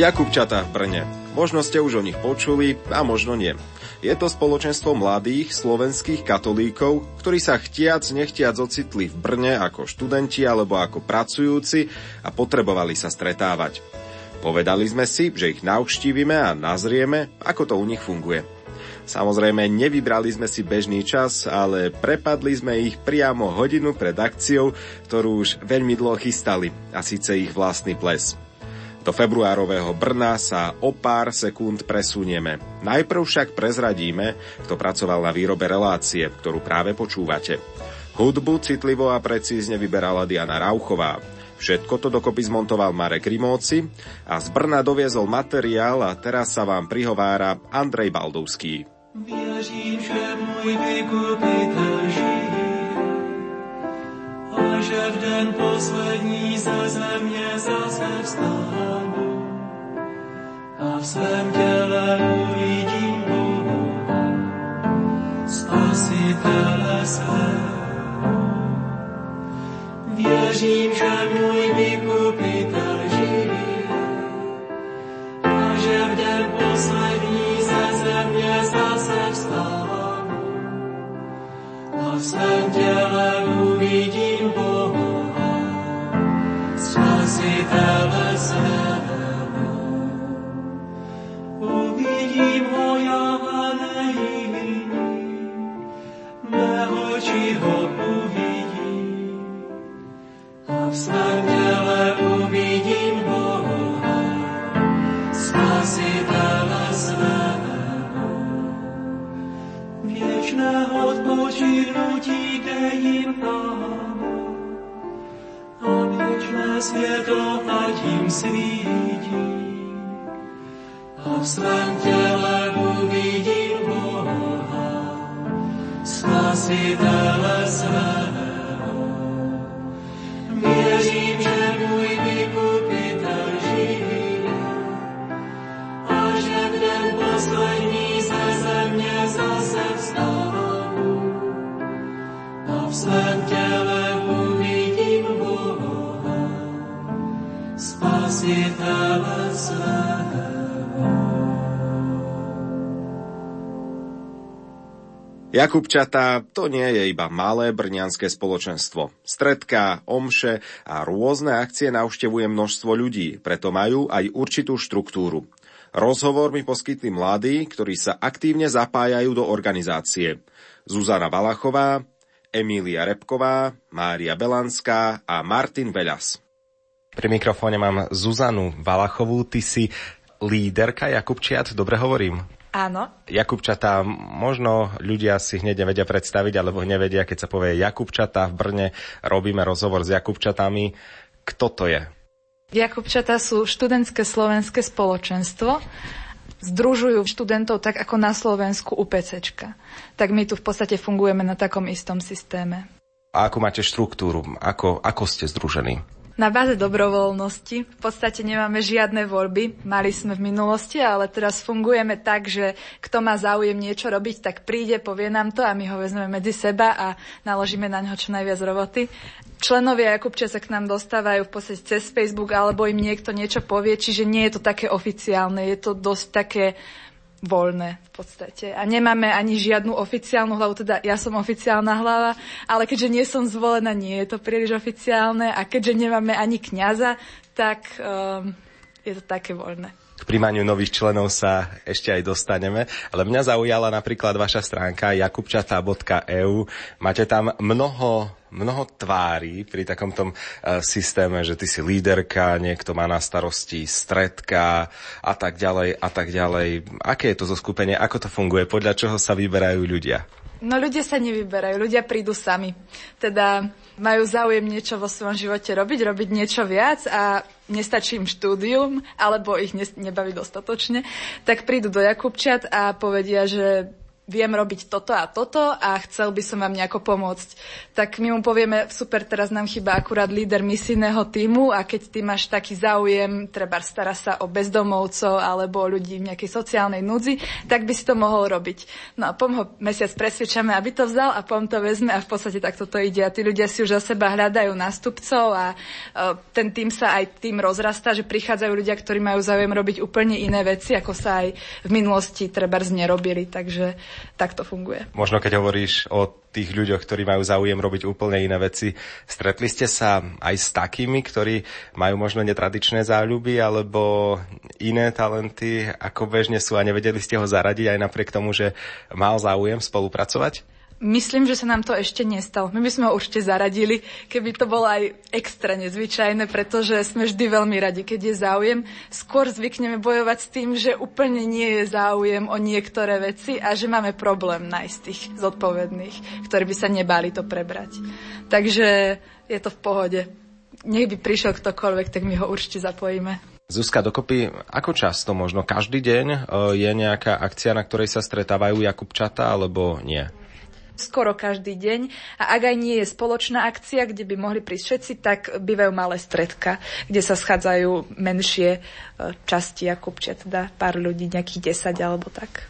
Jakubčata v Brne. Možno ste už o nich počuli a možno nie. Je to spoločenstvo mladých slovenských katolíkov, ktorí sa chtiac nechtiac ocitli v Brne ako študenti alebo ako pracujúci a potrebovali sa stretávať. Povedali sme si, že ich navštívime a nazrieme, ako to u nich funguje. Samozrejme, nevybrali sme si bežný čas, ale prepadli sme ich priamo hodinu pred akciou, ktorú už veľmi dlho chystali, a síce ich vlastný ples. Do februárového Brna sa o pár sekúnd presunieme. Najprv však prezradíme, kto pracoval na výrobe relácie, ktorú práve počúvate. Hudbu citlivo a precízne vyberala Diana Rauchová. Všetko to dokopy zmontoval Marek Rimóci a z Brna doviezol materiál a teraz sa vám prihovára Andrej Baldovský. Věřím, že a že v den poslední ze země zase vstává a v svém těle uvidím Boha, spasitele svého. Věřím, že můj vykupitel žije. A že v den poslední ze země zase vstává a v svém těle uvidím Jakubčatá to nie je iba malé brňanské spoločenstvo. Stredka, omše a rôzne akcie navštevuje množstvo ľudí, preto majú aj určitú štruktúru. Rozhovor mi poskytli mladí, ktorí sa aktívne zapájajú do organizácie. Zuzana Valachová, Emília Repková, Mária Belanská a Martin Veľas. Pri mikrofóne mám Zuzanu Valachovú, ty si líderka Jakubčiat, dobre hovorím? Áno. Jakubčatá, možno ľudia si hneď nevedia predstaviť, alebo nevedia, keď sa povie Jakubčatá v Brne, robíme rozhovor s Jakubčatami. Kto to je? Jakubčatá sú študentské slovenské spoločenstvo. Združujú študentov tak ako na Slovensku UPCčka. Tak my tu v podstate fungujeme na takom istom systéme. A ako máte štruktúru? Ako, ako ste združení? Na báze dobrovoľnosti. V podstate nemáme žiadne voľby. Mali sme v minulosti, ale teraz fungujeme tak, že kto má záujem niečo robiť, tak príde, povie nám to a my ho vezmeme medzi seba a naložíme na neho čo najviac roboty. Členovia Jakubče sa k nám dostávajú v podstate cez Facebook alebo im niekto niečo povie, čiže nie je to také oficiálne, je to dosť také voľné v podstate. A nemáme ani žiadnu oficiálnu hlavu, teda ja som oficiálna hlava, ale keďže nie som zvolená, nie je to príliš oficiálne a keďže nemáme ani kňaza, tak um, je to také voľné. K príjmaniu nových členov sa ešte aj dostaneme, ale mňa zaujala napríklad vaša stránka jakubčata.eu. Máte tam mnoho mnoho tvári pri takom tom uh, systéme, že ty si líderka, niekto má na starosti stredka a tak ďalej a tak ďalej. Aké je to zoskupenie, ako to funguje, podľa čoho sa vyberajú ľudia? No ľudia sa nevyberajú, ľudia prídu sami. Teda majú záujem niečo vo svojom živote robiť, robiť niečo viac a nestačí im štúdium, alebo ich nebaví dostatočne, tak prídu do Jakubčat a povedia, že viem robiť toto a toto a chcel by som vám nejako pomôcť. Tak my mu povieme, super, teraz nám chýba akurát líder misijného týmu a keď ty máš taký záujem, treba stará sa o bezdomovcov alebo o ľudí v nejakej sociálnej núdzi, tak by si to mohol robiť. No a pom ho mesiac presvedčame, aby to vzal a pom to vezme a v podstate takto to ide. A tí ľudia si už za seba hľadajú nástupcov a uh, ten tým sa aj tým rozrastá, že prichádzajú ľudia, ktorí majú záujem robiť úplne iné veci, ako sa aj v minulosti treba nerobili. Takže tak to funguje. Možno keď hovoríš o tých ľuďoch, ktorí majú záujem robiť úplne iné veci. Stretli ste sa aj s takými, ktorí majú možno netradičné záľuby alebo iné talenty, ako bežne sú a nevedeli ste ho zaradiť aj napriek tomu, že mal záujem spolupracovať? Myslím, že sa nám to ešte nestalo. My by sme ho určite zaradili, keby to bolo aj extra nezvyčajné, pretože sme vždy veľmi radi, keď je záujem. Skôr zvykneme bojovať s tým, že úplne nie je záujem o niektoré veci a že máme problém nájsť tých zodpovedných, ktorí by sa nebáli to prebrať. Takže je to v pohode. Nech by prišiel ktokoľvek, tak my ho určite zapojíme. Zuzka, dokopy, ako často, možno každý deň, e, je nejaká akcia, na ktorej sa stretávajú Jakubčata, alebo nie? Skoro každý deň a ak aj nie je spoločná akcia, kde by mohli prísť všetci, tak bývajú malé stredka, kde sa schádzajú menšie e, časti Jakubčia, teda pár ľudí, nejakých 10 alebo tak.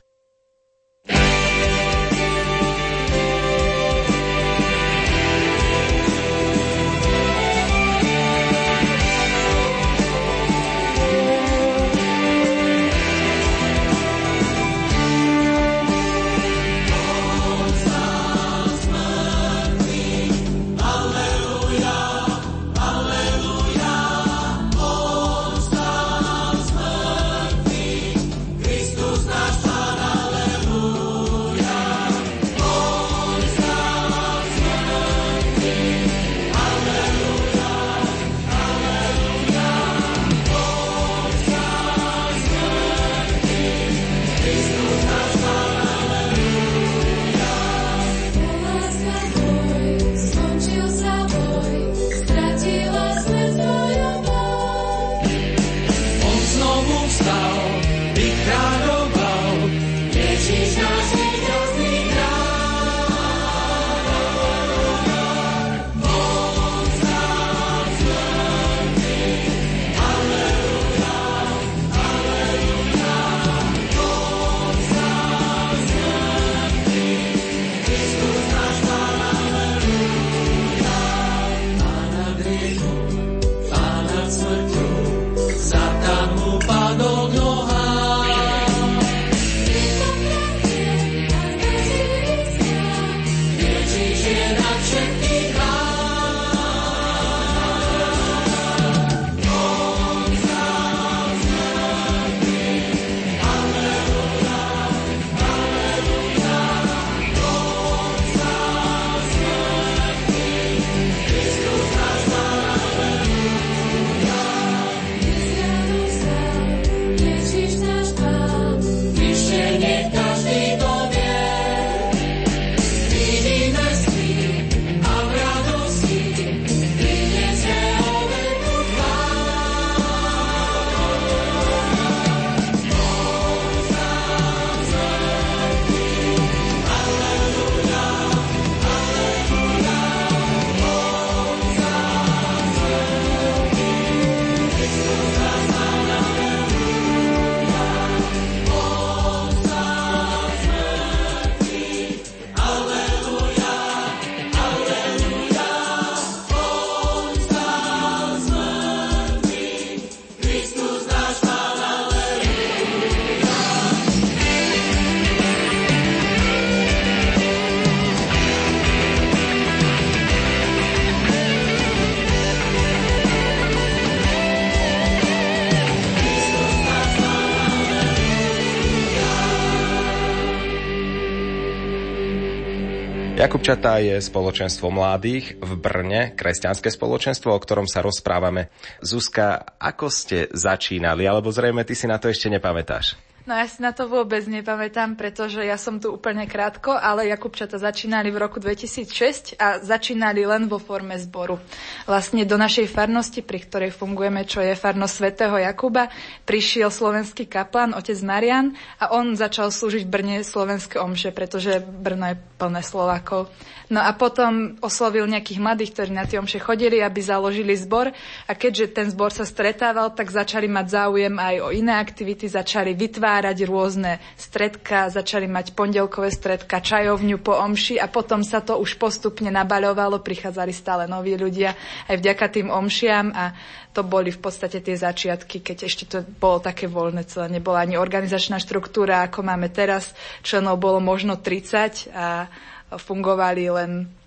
Jakubčatá je spoločenstvo mladých v Brne, kresťanské spoločenstvo, o ktorom sa rozprávame. Zuzka, ako ste začínali, alebo zrejme ty si na to ešte nepamätáš? No ja si na to vôbec nepamätám, pretože ja som tu úplne krátko, ale Jakubčata začínali v roku 2006 a začínali len vo forme zboru. Vlastne do našej farnosti, pri ktorej fungujeme, čo je farnosť svätého Jakuba, prišiel slovenský kaplan, otec Marian a on začal slúžiť Brne slovenské omše, pretože Brno je plné Slovákov. No a potom oslovil nejakých mladých, ktorí na tie omše chodili, aby založili zbor a keďže ten zbor sa stretával, tak začali mať záujem aj o iné aktivity, začali vytvárať rôzne stredka, začali mať pondelkové stredka, čajovňu po omši a potom sa to už postupne nabaľovalo, prichádzali stále noví ľudia aj vďaka tým omšiam a to boli v podstate tie začiatky, keď ešte to bolo také voľné celé, nebola ani organizačná štruktúra, ako máme teraz, členov bolo možno 30 a fungovali len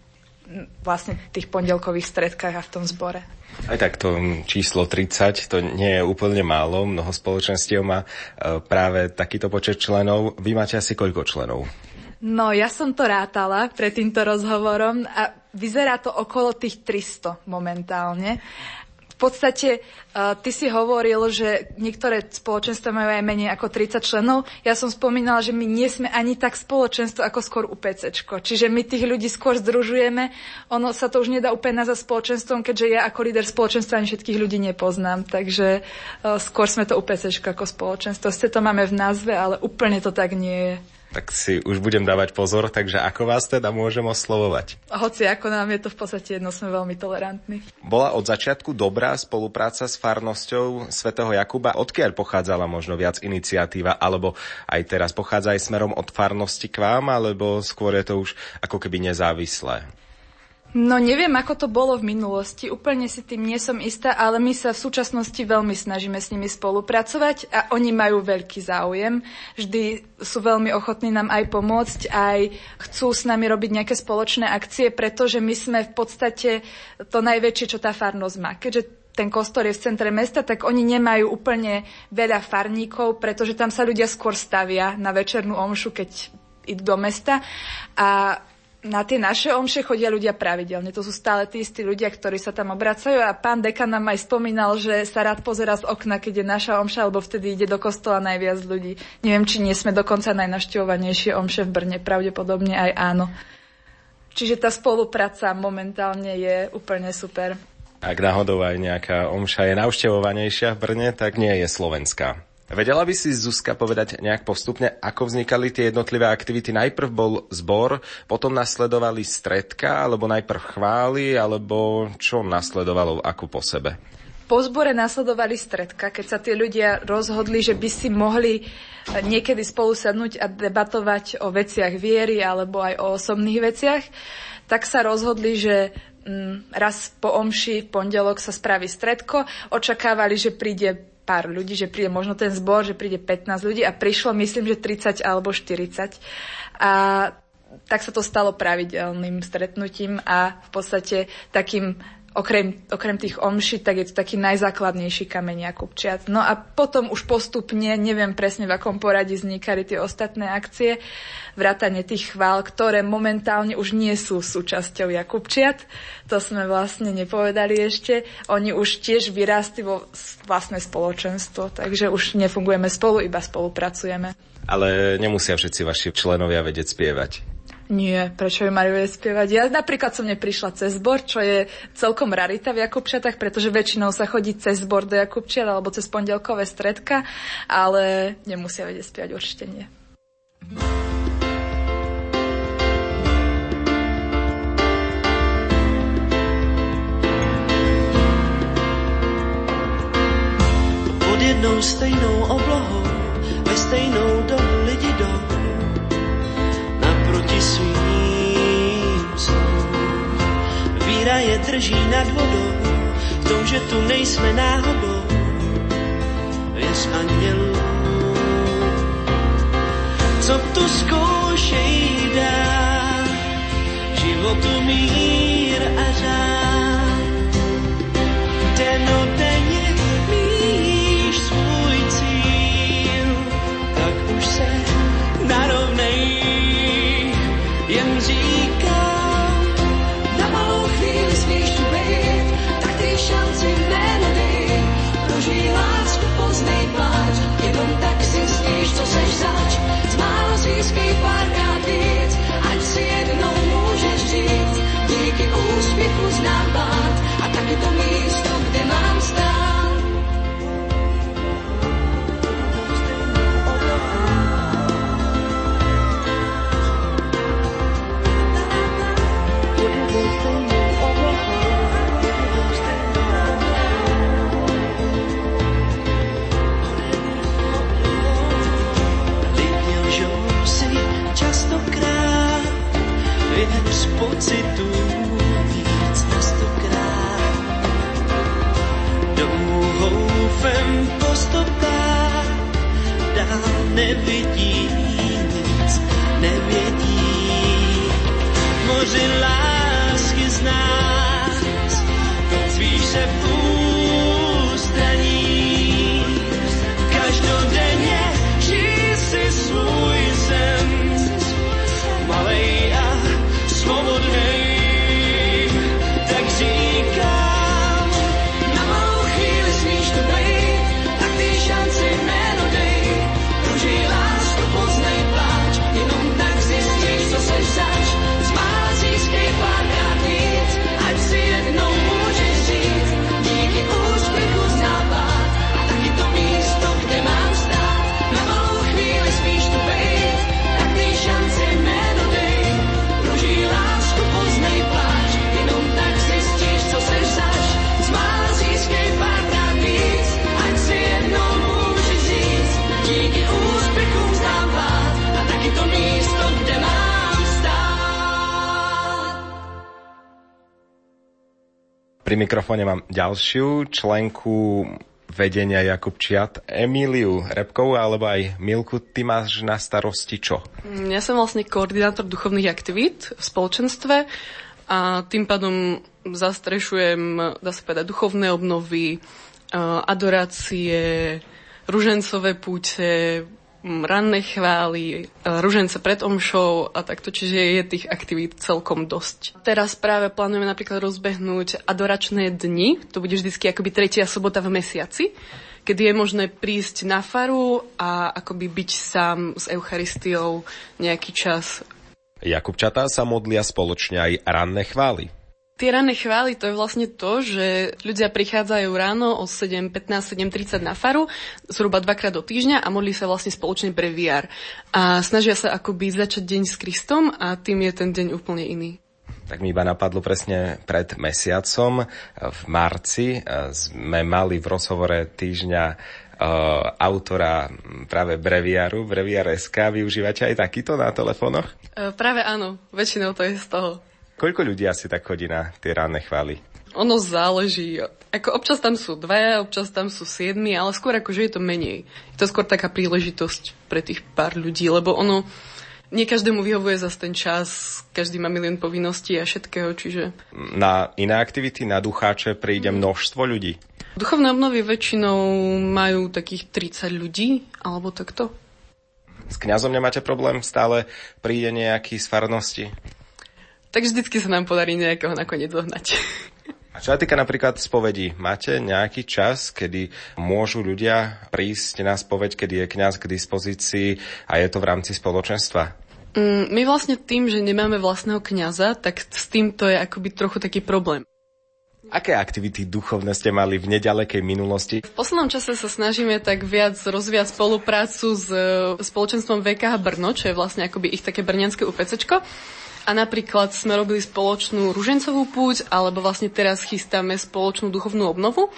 vlastne tých pondelkových stredkách a v tom zbore. Aj tak to číslo 30, to nie je úplne málo, mnoho spoločenstiev má e, práve takýto počet členov. Vy máte asi koľko členov? No, ja som to rátala pred týmto rozhovorom a vyzerá to okolo tých 300 momentálne podstate uh, ty si hovoril, že niektoré spoločenstva majú aj menej ako 30 členov. Ja som spomínala, že my nie sme ani tak spoločenstvo ako skôr UPC. Čiže my tých ľudí skôr združujeme. Ono sa to už nedá úplne nazvať spoločenstvom, keďže ja ako líder spoločenstva ani všetkých ľudí nepoznám. Takže uh, skôr sme to UPC ako spoločenstvo. Ste to máme v názve, ale úplne to tak nie je tak si už budem dávať pozor, takže ako vás teda môžem oslovovať? Hoci ako nám je to v podstate jedno, sme veľmi tolerantní. Bola od začiatku dobrá spolupráca s farnosťou svätého Jakuba? Odkiaľ pochádzala možno viac iniciatíva, alebo aj teraz pochádza aj smerom od farnosti k vám, alebo skôr je to už ako keby nezávislé? No neviem, ako to bolo v minulosti, úplne si tým nie som istá, ale my sa v súčasnosti veľmi snažíme s nimi spolupracovať a oni majú veľký záujem. Vždy sú veľmi ochotní nám aj pomôcť, aj chcú s nami robiť nejaké spoločné akcie, pretože my sme v podstate to najväčšie, čo tá farnosť má. Keďže ten kostor je v centre mesta, tak oni nemajú úplne veľa farníkov, pretože tam sa ľudia skôr stavia na večernú omšu, keď idú do mesta. A na tie naše omše chodia ľudia pravidelne. To sú stále tí istí ľudia, ktorí sa tam obracajú a pán dekan nám aj spomínal, že sa rád pozera z okna, keď je naša omša, alebo vtedy ide do kostola najviac ľudí. Neviem, či nie sme dokonca najnašťovanejšie omše v Brne, pravdepodobne aj áno. Čiže tá spolupráca momentálne je úplne super. Ak náhodou aj nejaká omša je navštevovanejšia v Brne, tak nie je slovenská. Vedela by si Zuzka povedať nejak postupne, ako vznikali tie jednotlivé aktivity? Najprv bol zbor, potom nasledovali stredka, alebo najprv chvály, alebo čo nasledovalo ako po sebe? Po zbore nasledovali stredka, keď sa tí ľudia rozhodli, že by si mohli niekedy spolu sadnúť a debatovať o veciach viery alebo aj o osobných veciach, tak sa rozhodli, že mm, raz po omši v pondelok sa spraví stredko. Očakávali, že príde pár ľudí, že príde možno ten zbor, že príde 15 ľudí a prišlo myslím, že 30 alebo 40. A tak sa to stalo pravidelným stretnutím a v podstate takým okrem, okrem tých omší, tak je to taký najzákladnejší kameň Jakubčiat. No a potom už postupne, neviem presne v akom poradí vznikali tie ostatné akcie, vrátane tých chvál, ktoré momentálne už nie sú súčasťou Jakubčiat. To sme vlastne nepovedali ešte. Oni už tiež vyrástli vo vlastné spoločenstvo, takže už nefungujeme spolu, iba spolupracujeme. Ale nemusia všetci vaši členovia vedieť spievať. Nie, prečo mali vedieť spievať? Ja napríklad som neprišla cez zbor, čo je celkom rarita v Jakubčatách, pretože väčšinou sa chodí cez zbor do Jakubčiat alebo cez pondelkové stredka, ale nemusia vedieť spievať, určite nie. Pod jednou stejnou oblohou ve stejnou dobu lidi jdou víra je drží nad vodou, v tom, že tu nejsme náhodou, z andělů. Co tu zkoušejí dát, životu mír a řád. Mikrofóne mám ďalšiu členku vedenia Jakubčiat, Emíliu Repkovú alebo aj Milku. Ty máš na starosti čo? Ja som vlastne koordinátor duchovných aktivít v spoločenstve a tým pádom zastrešujem, dá sa povedať, duchovné obnovy, a, adorácie, ružencové púte, ranné chvály, a, ružence pred omšou a takto, čiže je tých aktivít celkom dosť. Teraz práve plánujeme napríklad rozbehnúť adoračné dni, to bude vždycky akoby tretia sobota v mesiaci, kedy je možné prísť na faru a akoby byť sám s Eucharistiou nejaký čas Jakubčatá sa modlia spoločne aj ranné chvály. Tie ranné chvály, to je vlastne to, že ľudia prichádzajú ráno o 7.15, 7.30 na faru, zhruba dvakrát do týždňa a modlí sa vlastne spoločne breviár. A snažia sa akoby začať deň s Kristom a tým je ten deň úplne iný. Tak mi iba napadlo presne pred mesiacom, v marci, e, sme mali v rozhovore týždňa e, autora práve breviáru, breviár.sk. Využívate aj takýto na telefónoch? E, práve áno, väčšinou to je z toho. Koľko ľudí asi tak chodí na tie ranné chvály? Ono záleží. Ako občas tam sú dvaja, občas tam sú siedmi, ale skôr akože je to menej. Je to skôr taká príležitosť pre tých pár ľudí, lebo ono nie každému vyhovuje zase ten čas, každý má milión povinností a všetkého, čiže... Na iné aktivity, na ducháče príde množstvo ľudí. Duchovné obnovy väčšinou majú takých 30 ľudí, alebo takto. S kňazom nemáte problém? Stále príde nejaký z farnosti? Tak vždycky sa nám podarí nejakého nakoniec zohnať. A čo sa týka napríklad spovedí, máte nejaký čas, kedy môžu ľudia prísť na spoveď, kedy je kňaz k dispozícii a je to v rámci spoločenstva? Mm, My vlastne tým, že nemáme vlastného kňaza, tak s týmto je akoby trochu taký problém. Aké aktivity duchovné ste mali v nedalekej minulosti? V poslednom čase sa snažíme tak viac rozvíjať spoluprácu s e, spoločenstvom VKH Brno, čo je vlastne akoby ich také brňanské UPCčko. A napríklad sme robili spoločnú ružencovú púť, alebo vlastne teraz chystáme spoločnú duchovnú obnovu.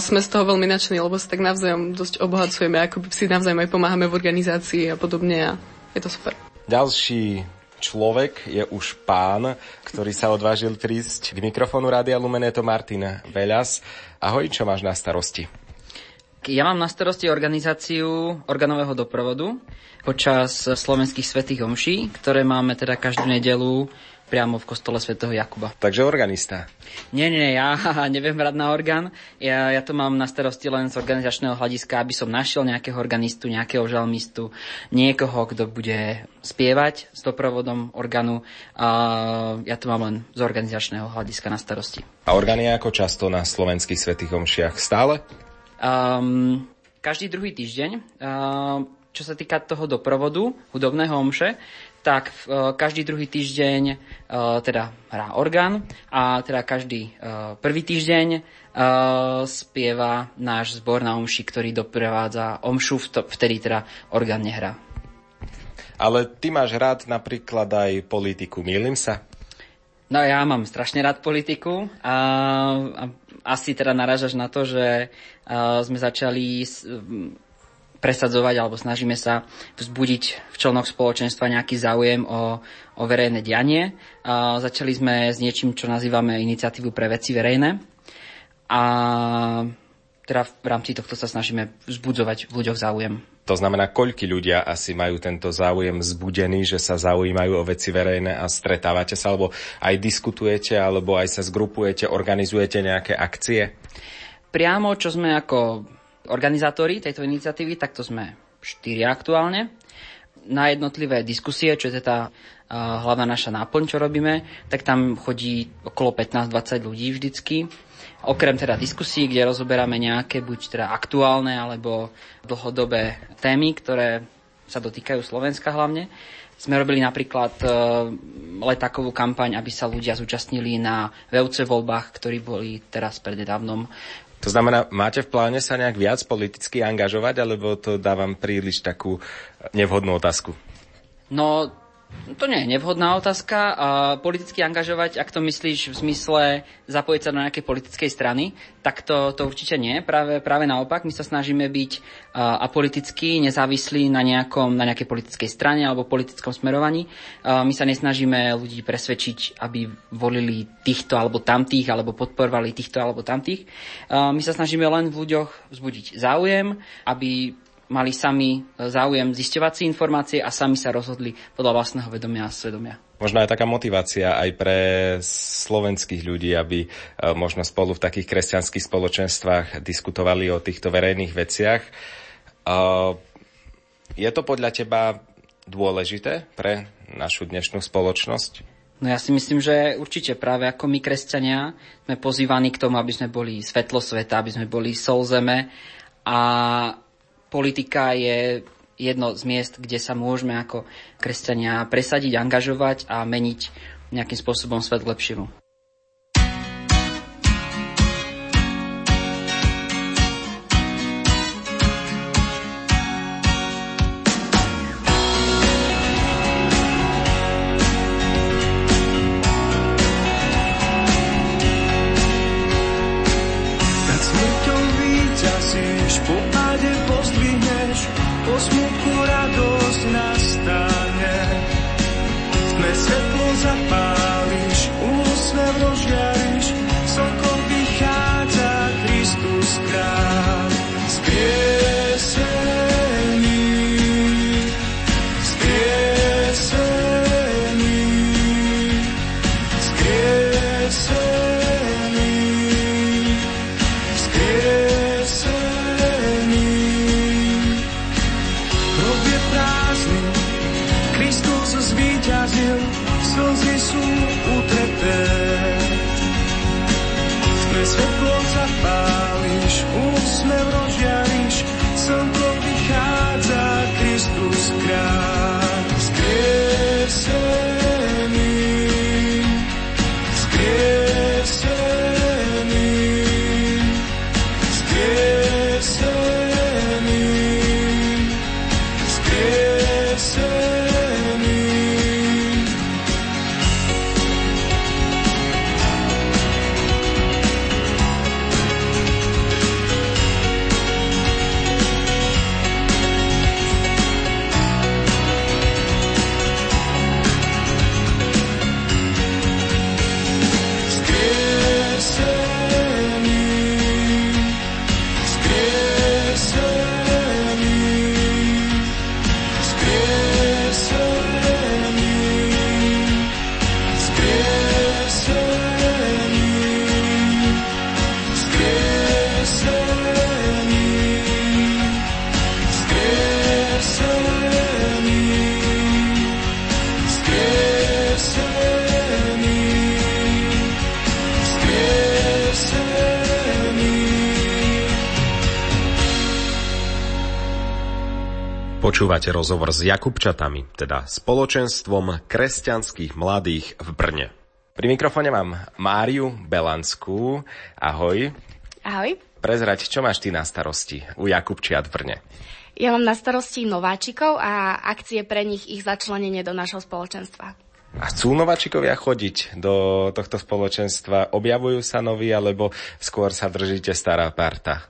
Sme z toho veľmi nadšení, lebo sa tak navzájom dosť obohacujeme, ako si navzájom aj pomáhame v organizácii a podobne a je to super. Ďalší človek je už pán, ktorý sa odvážil prísť k mikrofónu Rádia Lumen, je to Martin Veľas. Ahoj, čo máš na starosti? Ja mám na starosti organizáciu organového doprovodu počas slovenských svetých omší, ktoré máme teda každú nedelu priamo v kostole svätého Jakuba. Takže organista. Nie, nie, ja neviem hrať na orgán. Ja, ja to mám na starosti len z organizačného hľadiska, aby som našiel nejakého organistu, nejakého žalmistu, niekoho, kto bude spievať s doprovodom orgánu. A ja to mám len z organizačného hľadiska na starosti. A orgán je ako často na slovenských svetých omšiach? Stále? Um, každý druhý týždeň, uh, čo sa týka toho doprovodu hudobného omše, tak uh, každý druhý týždeň uh, teda hrá orgán a teda každý uh, prvý týždeň uh, spieva náš zbor na omši, ktorý doprevádza omšu, vtedy teda orgán nehrá. Ale ty máš rád napríklad aj politiku, mýlim sa? No ja mám strašne rád politiku a, a asi teda naražaš na to, že uh, sme začali s, um, presadzovať alebo snažíme sa vzbudiť v člnoch spoločenstva nejaký záujem o, o verejné dianie. A začali sme s niečím, čo nazývame iniciatívu pre veci verejné. A teda v rámci tohto sa snažíme vzbudzovať v ľuďoch záujem. To znamená, koľky ľudia asi majú tento záujem zbudený, že sa zaujímajú o veci verejné a stretávate sa, alebo aj diskutujete, alebo aj sa zgrupujete, organizujete nejaké akcie? Priamo, čo sme ako organizátori tejto iniciatívy, tak to sme štyri aktuálne. Na jednotlivé diskusie, čo je teda hlavná naša náplň, čo robíme, tak tam chodí okolo 15-20 ľudí vždycky. Okrem teda diskusí, kde rozoberáme nejaké buď teda aktuálne alebo dlhodobé témy, ktoré sa dotýkajú Slovenska hlavne, sme robili napríklad e, letákovú kampaň, aby sa ľudia zúčastnili na VUC voľbách, ktorí boli teraz prededávnom. To znamená, máte v pláne sa nejak viac politicky angažovať, alebo to dávam príliš takú nevhodnú otázku? No, to nie je nevhodná otázka. Politicky angažovať, ak to myslíš v zmysle zapojiť sa do nejakej politickej strany, tak to, to určite nie. Práve, práve naopak, my sa snažíme byť apolitickí, nezávislí na, nejakom, na nejakej politickej strane alebo politickom smerovaní. My sa nesnažíme ľudí presvedčiť, aby volili týchto alebo tamtých, alebo podporovali týchto alebo tamtých. My sa snažíme len v ľuďoch vzbudiť záujem, aby mali sami e, záujem zisťovať si informácie a sami sa rozhodli podľa vlastného vedomia a svedomia. Možno aj taká motivácia aj pre slovenských ľudí, aby e, možno spolu v takých kresťanských spoločenstvách diskutovali o týchto verejných veciach. E, je to podľa teba dôležité pre našu dnešnú spoločnosť? No ja si myslím, že určite práve ako my kresťania sme pozývaní k tomu, aby sme boli svetlo sveta, aby sme boli sol zeme a politika je jedno z miest, kde sa môžeme ako kresťania presadiť, angažovať a meniť nejakým spôsobom svet lepšiemu. Počúvate rozhovor s Jakubčatami, teda spoločenstvom kresťanských mladých v Brne. Pri mikrofone mám Máriu Belanskú. Ahoj. Ahoj. Prezrať, čo máš ty na starosti u Jakubčiat v Brne? Ja mám na starosti nováčikov a akcie pre nich ich začlenenie do našho spoločenstva. A chcú nováčikovia chodiť do tohto spoločenstva? Objavujú sa noví, alebo skôr sa držíte stará parta?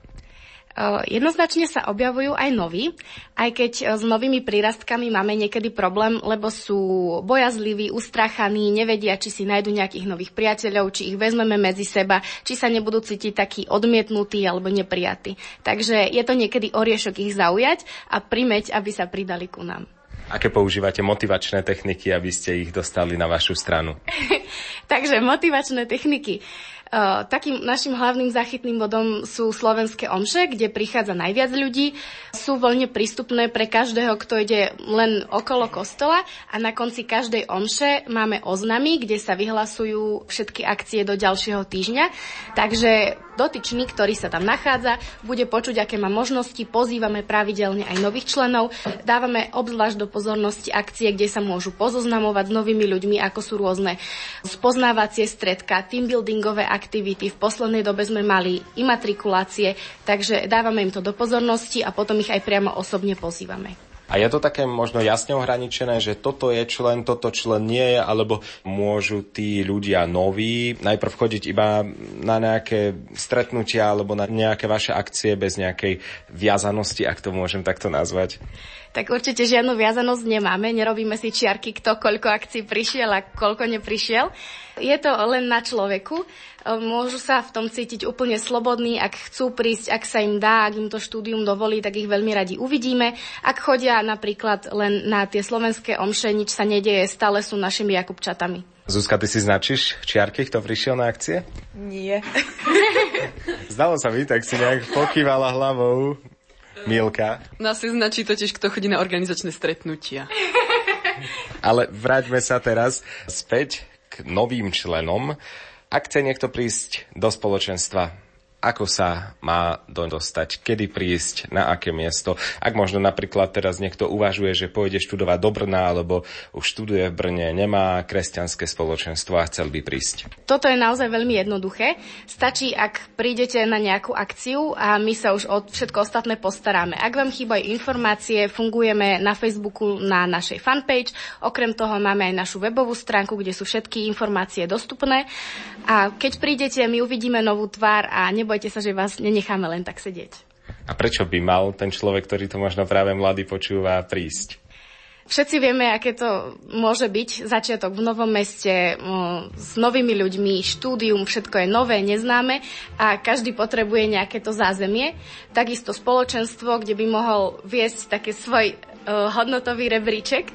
Jednoznačne sa objavujú aj noví, aj keď e, s novými prírastkami máme niekedy problém, lebo sú bojazliví, ustráchaní, nevedia, či si nájdu nejakých nových priateľov, či ich vezmeme medzi seba, či sa nebudú cítiť takí odmietnutí alebo neprijatí. Takže je to niekedy oriešok ich zaujať a primeť, aby sa pridali ku nám. Aké používate motivačné techniky, aby ste ich dostali na vašu stranu? Takže motivačné techniky. Uh, takým našim hlavným záchytným bodom sú slovenské omše, kde prichádza najviac ľudí. Sú voľne prístupné pre každého, kto ide len okolo kostola a na konci každej omše máme oznamy, kde sa vyhlasujú všetky akcie do ďalšieho týždňa. Takže dotyčný, ktorý sa tam nachádza, bude počuť, aké má možnosti. Pozývame pravidelne aj nových členov. Dávame obzvlášť do pozornosti akcie, kde sa môžu pozoznamovať s novými ľuďmi, ako sú rôzne spoznávacie stredka, teambuildingové aktivity. V poslednej dobe sme mali imatrikulácie, takže dávame im to do pozornosti a potom ich aj priamo osobne pozývame. A je to také možno jasne ohraničené, že toto je člen, toto člen nie je, alebo môžu tí ľudia noví najprv chodiť iba na nejaké stretnutia alebo na nejaké vaše akcie bez nejakej viazanosti, ak to môžem takto nazvať? Tak určite žiadnu viazanosť nemáme, nerobíme si čiarky, kto koľko akcií prišiel a koľko neprišiel. Je to len na človeku. Môžu sa v tom cítiť úplne slobodní, ak chcú prísť, ak sa im dá, ak im to štúdium dovolí, tak ich veľmi radi uvidíme. Ak chodia napríklad len na tie slovenské omše, nič sa nedeje, stále sú našimi Jakubčatami. Zuzka, ty si značíš čiarky, kto prišiel na akcie? Nie. Zdalo sa mi, tak si nejak pokývala hlavou. Milka. Nás si značí totiž, kto chodí na organizačné stretnutia. Ale vráťme sa teraz späť k novým členom. Ak chce niekto prísť do spoločenstva, ako sa má dostať, kedy prísť, na aké miesto. Ak možno napríklad teraz niekto uvažuje, že pôjde študovať do Brna, alebo už študuje v Brne, nemá kresťanské spoločenstvo a chcel by prísť. Toto je naozaj veľmi jednoduché. Stačí, ak prídete na nejakú akciu a my sa už o všetko ostatné postaráme. Ak vám chýbajú informácie, fungujeme na Facebooku na našej fanpage. Okrem toho máme aj našu webovú stránku, kde sú všetky informácie dostupné. A keď prídete, my uvidíme novú tvár a nebojte sa, že vás nenecháme len tak sedieť. A prečo by mal ten človek, ktorý to možno práve mladý počúva, prísť? Všetci vieme, aké to môže byť. Začiatok v novom meste, s novými ľuďmi, štúdium, všetko je nové, neznáme a každý potrebuje nejaké to zázemie. Takisto spoločenstvo, kde by mohol viesť také svoj hodnotový rebríček.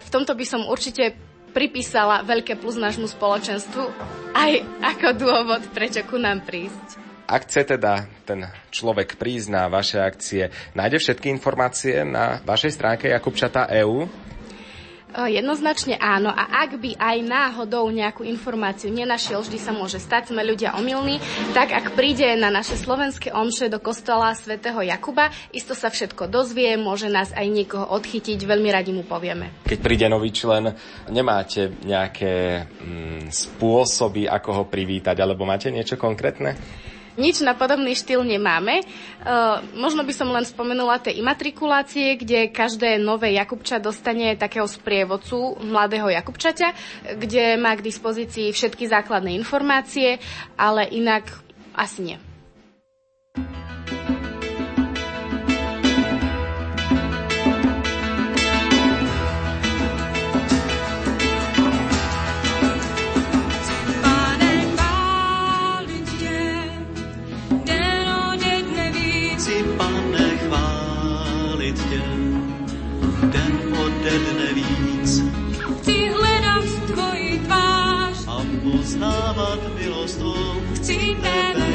V tomto by som určite pripísala veľké plus nášmu spoločenstvu aj ako dôvod, prečo ku nám prísť. Ak chce teda ten človek prísť na vaše akcie, nájde všetky informácie na vašej stránke Jakubčata.eu? Jednoznačne áno a ak by aj náhodou nejakú informáciu nenašiel, vždy sa môže stať, sme ľudia omylní, tak ak príde na naše slovenské omše do kostola svätého Jakuba, isto sa všetko dozvie, môže nás aj niekoho odchytiť, veľmi radi mu povieme. Keď príde nový člen, nemáte nejaké mm, spôsoby, ako ho privítať, alebo máte niečo konkrétne? Nič na podobný štýl nemáme. Uh, možno by som len spomenula tie imatrikulácie, kde každé nové Jakubča dostane takého sprievodcu mladého Jakubčaťa, kde má k dispozícii všetky základné informácie, ale inak asi nie. Den víc. Chci hledat tvoji tvář a poznávat milost tvou. Chci tebe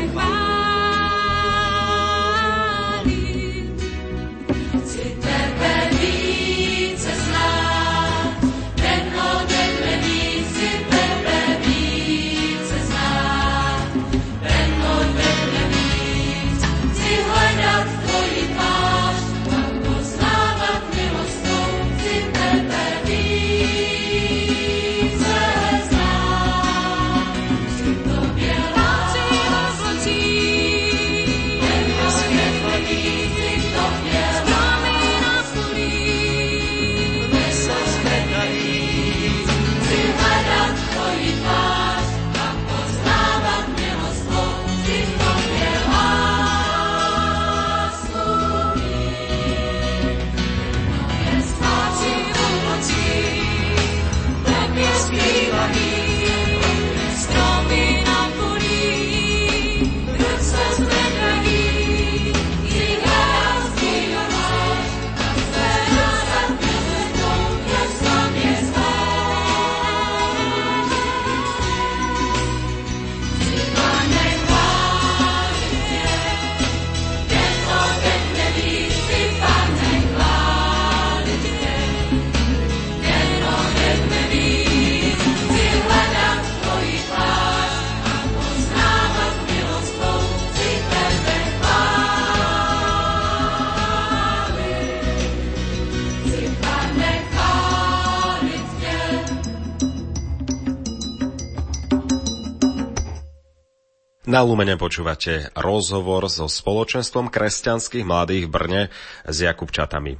Na Lumene počúvate rozhovor so spoločenstvom kresťanských mladých v Brne s Jakubčatami.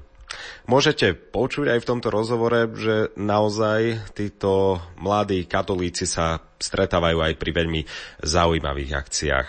Môžete počuť aj v tomto rozhovore, že naozaj títo mladí katolíci sa stretávajú aj pri veľmi zaujímavých akciách.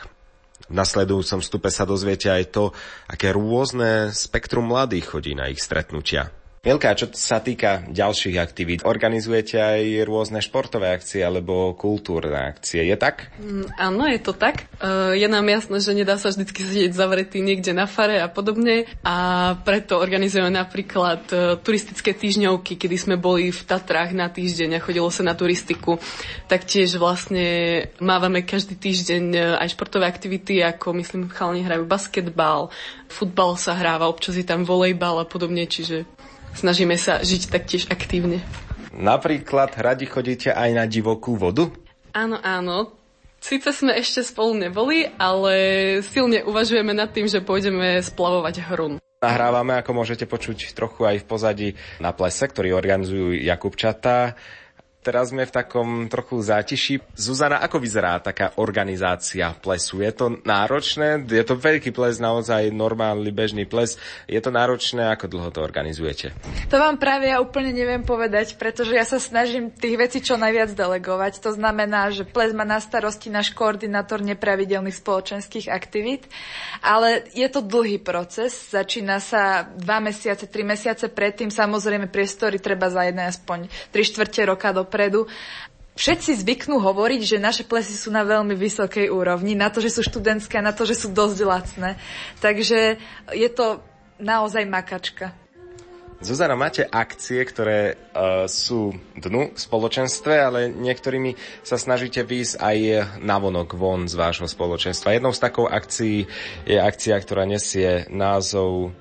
V nasledujúcom stupe sa dozviete aj to, aké rôzne spektrum mladých chodí na ich stretnutia. Mielka, čo sa týka ďalších aktivít, organizujete aj rôzne športové akcie alebo kultúrne akcie, je tak? Mm, áno, je to tak. E, je nám jasné, že nedá sa vždy sedieť zavretý niekde na fare a podobne a preto organizujeme napríklad e, turistické týždňovky, kedy sme boli v Tatrách na týždeň a chodilo sa na turistiku. Taktiež vlastne mávame každý týždeň e, aj športové aktivity, ako myslím, chalani hrajú basketbal, futbal sa hráva, občas je tam volejbal a podobne, čiže snažíme sa žiť taktiež aktívne. Napríklad radi chodíte aj na divokú vodu? Áno, áno. Sice sme ešte spolu neboli, ale silne uvažujeme nad tým, že pôjdeme splavovať hrun. Nahrávame, ako môžete počuť trochu aj v pozadí na plese, ktorý organizujú Jakubčatá. Teraz sme v takom trochu zátiši. Zuzana, ako vyzerá taká organizácia plesu? Je to náročné? Je to veľký ples, naozaj normálny bežný ples. Je to náročné? Ako dlho to organizujete? To vám práve ja úplne neviem povedať, pretože ja sa snažím tých vecí čo najviac delegovať. To znamená, že ples má na starosti náš koordinátor nepravidelných spoločenských aktivít, ale je to dlhý proces. Začína sa dva mesiace, tri mesiace predtým. Samozrejme, priestory treba za jedné aspoň tri štvrte roka dopredu. Všetci zvyknú hovoriť, že naše plesy sú na veľmi vysokej úrovni, na to, že sú študentské na to, že sú dosť lacné. Takže je to naozaj makačka. Zuzana, máte akcie, ktoré uh, sú dnu v spoločenstve, ale niektorými sa snažíte výjsť aj navonok von z vášho spoločenstva. Jednou z takou akcií je akcia, ktorá nesie názov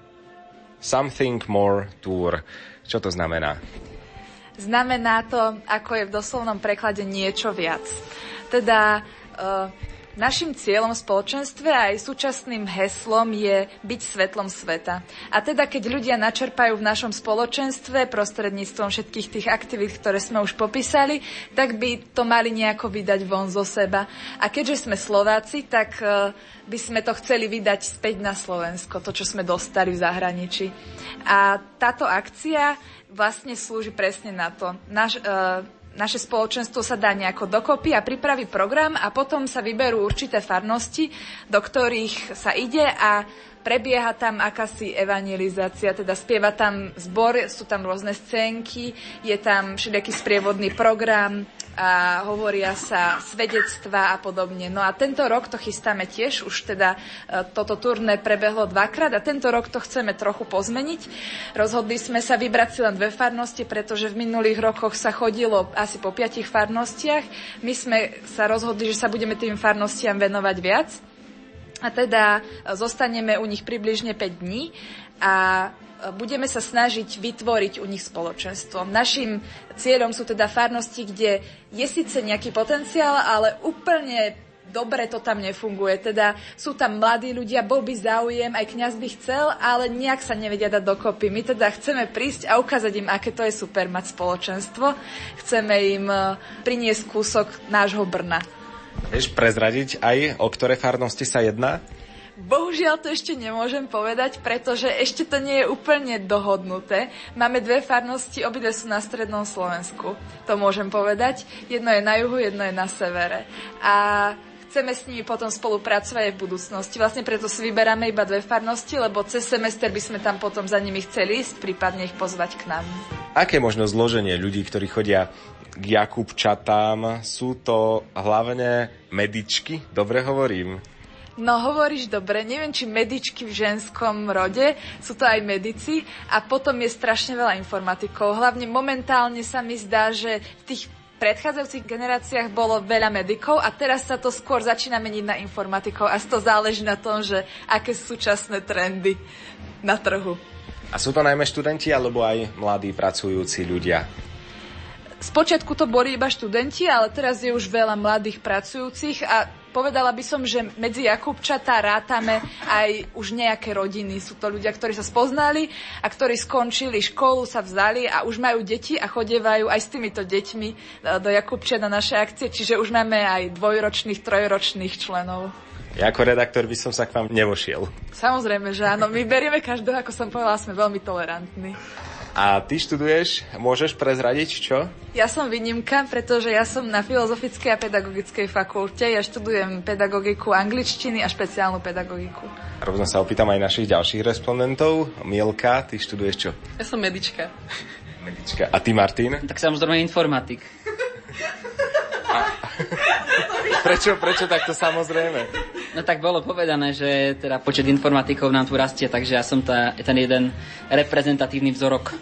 Something More Tour. Čo to znamená? Znamená to, ako je v doslovnom preklade niečo viac. Teda uh, Našim cieľom v spoločenstve a aj súčasným heslom je byť svetlom sveta. A teda, keď ľudia načerpajú v našom spoločenstve prostredníctvom všetkých tých aktivít, ktoré sme už popísali, tak by to mali nejako vydať von zo seba. A keďže sme Slováci, tak uh, by sme to chceli vydať späť na Slovensko, to, čo sme dostali v zahraničí. A táto akcia vlastne slúži presne na to. Naš, uh, naše spoločenstvo sa dá nejako dokopy a pripraví program a potom sa vyberú určité farnosti, do ktorých sa ide a prebieha tam akási evangelizácia, teda spieva tam zbor, sú tam rôzne scénky, je tam všelijaký sprievodný program, a hovoria sa svedectva a podobne. No a tento rok to chystáme tiež, už teda e, toto turné prebehlo dvakrát a tento rok to chceme trochu pozmeniť. Rozhodli sme sa vybrať si len dve farnosti, pretože v minulých rokoch sa chodilo asi po piatich farnostiach. My sme sa rozhodli, že sa budeme tým farnostiam venovať viac. A teda e, zostaneme u nich približne 5 dní a budeme sa snažiť vytvoriť u nich spoločenstvo. Našim cieľom sú teda farnosti, kde je síce nejaký potenciál, ale úplne dobre to tam nefunguje. Teda sú tam mladí ľudia, bol by záujem, aj kňaz by chcel, ale nejak sa nevedia dať dokopy. My teda chceme prísť a ukázať im, aké to je super mať spoločenstvo. Chceme im e, priniesť kúsok nášho Brna. Vieš prezradiť aj, o ktoré farnosti sa jedná? Bohužiaľ to ešte nemôžem povedať, pretože ešte to nie je úplne dohodnuté. Máme dve farnosti, obidve sú na strednom Slovensku. To môžem povedať. Jedno je na juhu, jedno je na severe. A chceme s nimi potom spolupracovať aj v budúcnosti. Vlastne preto si vyberáme iba dve farnosti, lebo cez semester by sme tam potom za nimi chceli ísť, prípadne ich pozvať k nám. Aké možno zloženie ľudí, ktorí chodia k Jakubčatám? Sú to hlavne medičky? Dobre hovorím? No hovoríš dobre, neviem, či medičky v ženskom rode, sú to aj medici a potom je strašne veľa informatikov. Hlavne momentálne sa mi zdá, že v tých predchádzajúcich generáciách bolo veľa medikov a teraz sa to skôr začína meniť na informatikov a to záleží na tom, že aké sú súčasné trendy na trhu. A sú to najmä študenti alebo aj mladí pracujúci ľudia? Spočiatku to boli iba študenti, ale teraz je už veľa mladých pracujúcich a povedala by som, že medzi Jakubčatá rátame aj už nejaké rodiny. Sú to ľudia, ktorí sa spoznali a ktorí skončili školu, sa vzali a už majú deti a chodievajú aj s týmito deťmi e, do Jakubčia na naše akcie, čiže už máme aj dvojročných, trojročných členov. Ja ako redaktor by som sa k vám nevošiel. Samozrejme, že áno, my berieme každého, ako som povedala, sme veľmi tolerantní. A ty študuješ, môžeš prezradiť čo? Ja som výnimka, pretože ja som na Filozofickej a pedagogickej fakulte. Ja študujem pedagogiku angličtiny a špeciálnu pedagogiku. Rovno sa opýtam aj našich ďalších respondentov. Mielka, ty študuješ čo? Ja som medička. Medička. A ty, Martin? Tak samozrejme informatik. Prečo, prečo takto samozrejme? No tak bolo povedané, že teda počet informatikov nám tu rastie, takže ja som tá, ten jeden reprezentatívny vzorok.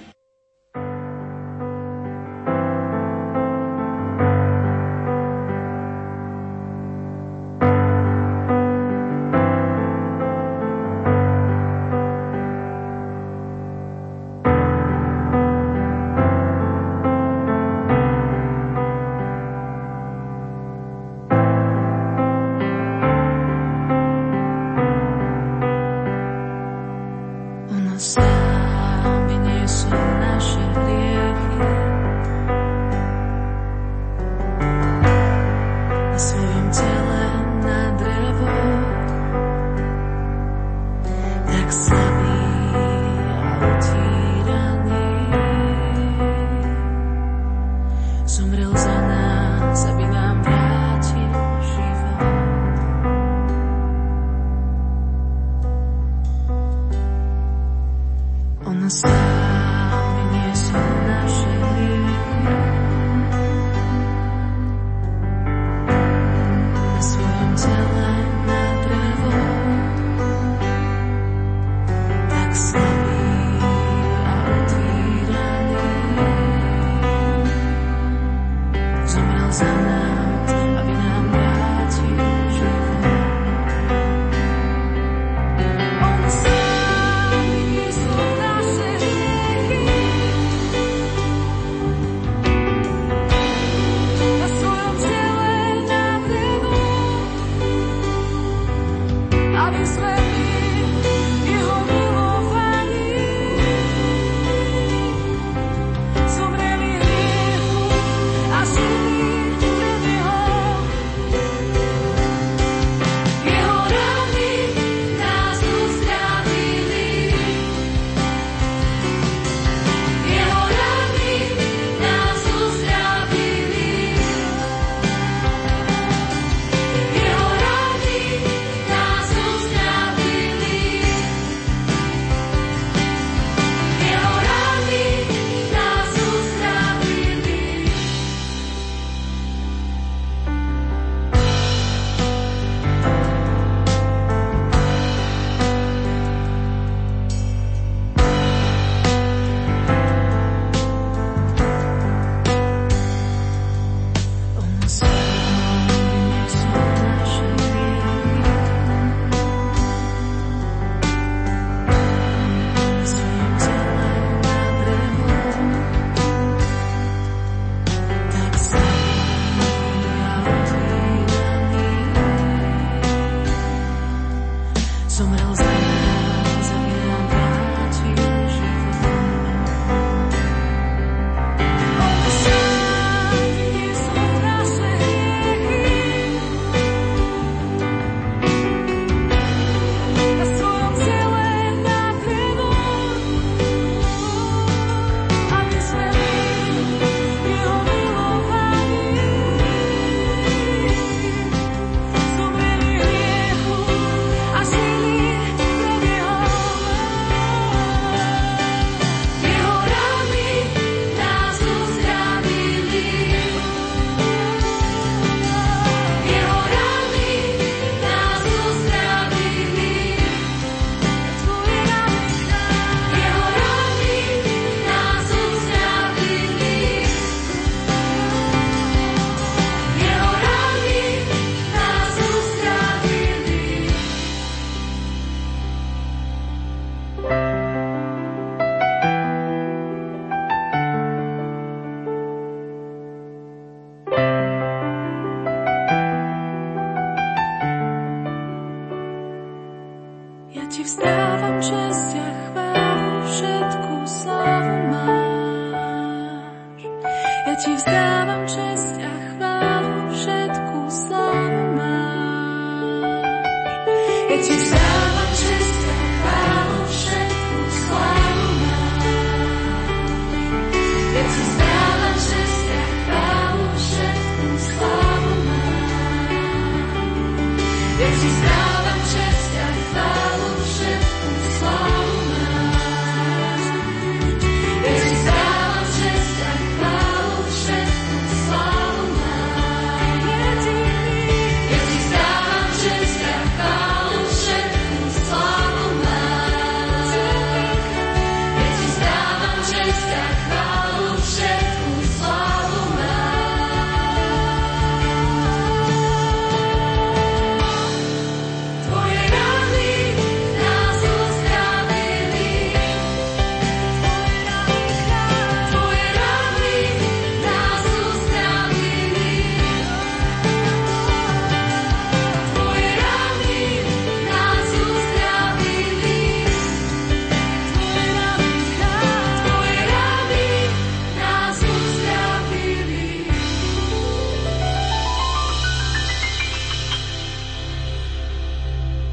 Máš. Ja ti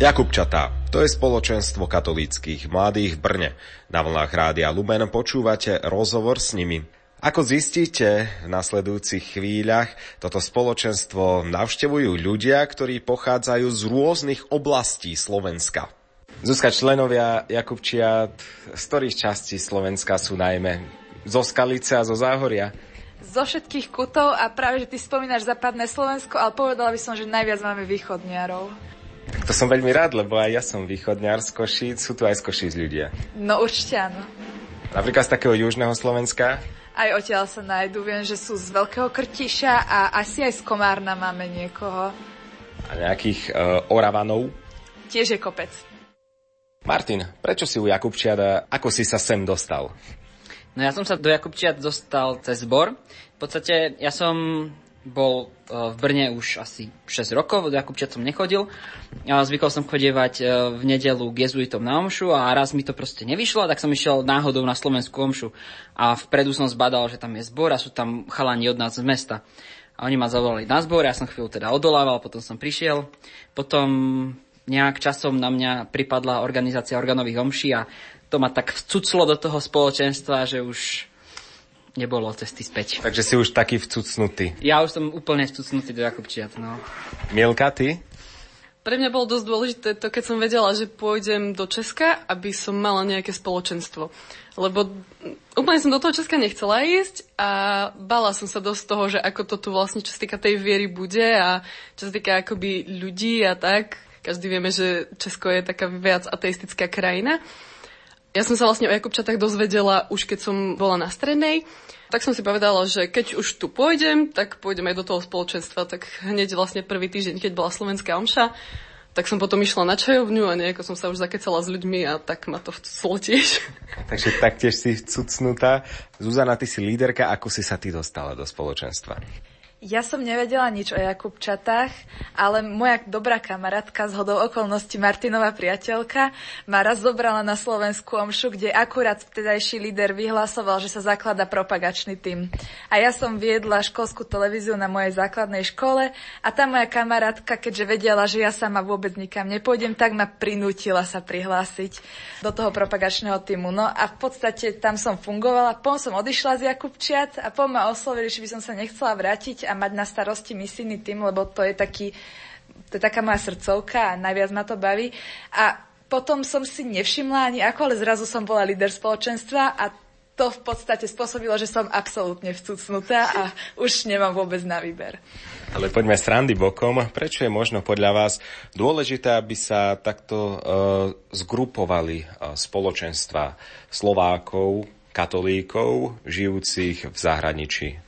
Jakubčatá, to je spoločenstvo katolíckých mladých v Brne. Na vlnách Rádia Lumen počúvate rozhovor s nimi. Ako zistíte, v nasledujúcich chvíľach toto spoločenstvo navštevujú ľudia, ktorí pochádzajú z rôznych oblastí Slovenska. Zuzka, členovia Jakubčiat, z ktorých častí Slovenska sú najmä zo Skalice a zo Záhoria? Zo všetkých kutov a práve, že ty spomínaš západné Slovensko, ale povedala by som, že najviac máme východniarov. Tak to som veľmi rád, lebo aj ja som východňar z Košíc, sú tu aj z Košíc ľudia. No určite áno. Napríklad z takého južného Slovenska. Aj odtiaľ sa nájdu, viem, že sú z Veľkého Krtiša a asi aj z Komárna máme niekoho. a nejakých uh, Oravanov. Tiež je kopec. Martin, prečo si u Jakubčiat a ako si sa sem dostal? No ja som sa do Jakubčiat dostal cez zbor. V podstate ja som bol e, v Brne už asi 6 rokov, do Jakubčiat som nechodil. Zvykol som chodievať e, v nedelu k jezuitom na omšu a raz mi to proste nevyšlo, tak som išiel náhodou na slovenskú omšu. A vpredu som zbadal, že tam je zbor a sú tam chalani od nás z mesta. A oni ma zavolali na zbor, ja som chvíľu teda odolával, potom som prišiel. Potom nejak časom na mňa pripadla organizácia organových omší a to ma tak vcuclo do toho spoločenstva, že už nebolo cesty späť. Takže si už taký vcucnutý. Ja už som úplne vcucnutý do Jakubčiat, no. Mielka, ty? Pre mňa bolo dosť dôležité to, keď som vedela, že pôjdem do Česka, aby som mala nejaké spoločenstvo. Lebo úplne som do toho Česka nechcela ísť a bala som sa dosť toho, že ako to tu vlastne, čo sa týka tej viery bude a čo sa týka akoby ľudí a tak. Každý vieme, že Česko je taká viac ateistická krajina. Ja som sa vlastne o Jakubčatách dozvedela už keď som bola na strednej. Tak som si povedala, že keď už tu pôjdem, tak pôjdem aj do toho spoločenstva. Tak hneď vlastne prvý týždeň, keď bola slovenská omša, tak som potom išla na čajovňu a nejako som sa už zakecala s ľuďmi a tak ma to vclo tiež. Takže taktiež si vcucnutá. Zuzana, ty si líderka, ako si sa ty dostala do spoločenstva? Ja som nevedela nič o Jakubčatách, ale moja dobrá kamarátka z hodou okolností Martinová priateľka ma raz zobrala na Slovenskú omšu, kde akurát vtedajší líder vyhlasoval, že sa zaklada propagačný tým. A ja som viedla školskú televíziu na mojej základnej škole a tá moja kamarátka, keďže vedela, že ja sama vôbec nikam nepôjdem, tak ma prinútila sa prihlásiť do toho propagačného týmu. No a v podstate tam som fungovala, potom som odišla z Jakubčiat a potom ma oslovili, či by som sa nechcela vrátiť a mať na starosti misijný tým, lebo to je taký, to je taká moja srdcovka a najviac ma to baví. A potom som si nevšimla ani ako, ale zrazu som bola líder spoločenstva a to v podstate spôsobilo, že som absolútne vcucnutá a už nemám vôbec na výber. Ale poďme s randy bokom. Prečo je možno podľa vás dôležité, aby sa takto uh, zgrupovali uh, spoločenstva Slovákov, katolíkov, žijúcich v zahraničí?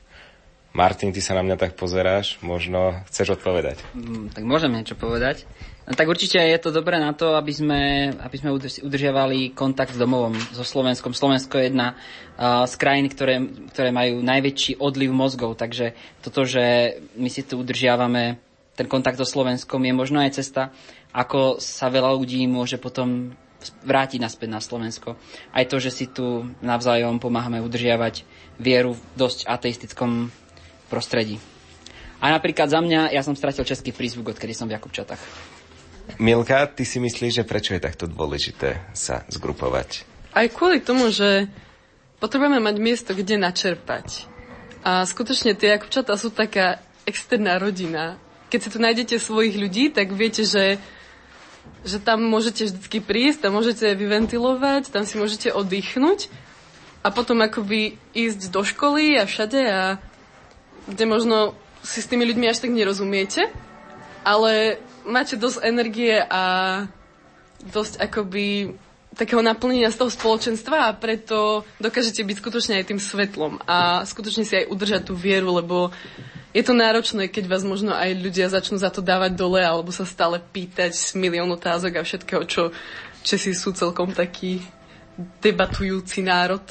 Martin, ty sa na mňa tak pozeráš, možno chceš odpovedať. Mm, tak môžem niečo povedať. No, tak určite je to dobré na to, aby sme, aby sme udrž- udržiavali kontakt s domovom, so Slovenskom. Slovensko je jedna uh, z krajín, ktoré, ktoré majú najväčší odliv mozgov, takže toto, že my si tu udržiavame ten kontakt so Slovenskom, je možno aj cesta, ako sa veľa ľudí môže potom vrátiť naspäť na Slovensko. Aj to, že si tu navzájom pomáhame udržiavať vieru v dosť ateistickom prostredí. A napríklad za mňa, ja som stratil český prízvuk, odkedy som v Jakubčatách. Milka, ty si myslíš, že prečo je takto dôležité sa zgrupovať? Aj kvôli tomu, že potrebujeme mať miesto, kde načerpať. A skutočne tie Jakubčatá sú taká externá rodina. Keď si tu nájdete svojich ľudí, tak viete, že, že tam môžete vždy prísť, tam môžete vyventilovať, tam si môžete oddychnúť a potom akoby ísť do školy a všade a kde možno si s tými ľuďmi až tak nerozumiete, ale máte dosť energie a dosť akoby takého naplnenia z toho spoločenstva a preto dokážete byť skutočne aj tým svetlom a skutočne si aj udržať tú vieru, lebo je to náročné, keď vás možno aj ľudia začnú za to dávať dole alebo sa stále pýtať s milión otázok a všetkého, čo Česi sú celkom taký debatujúci národ.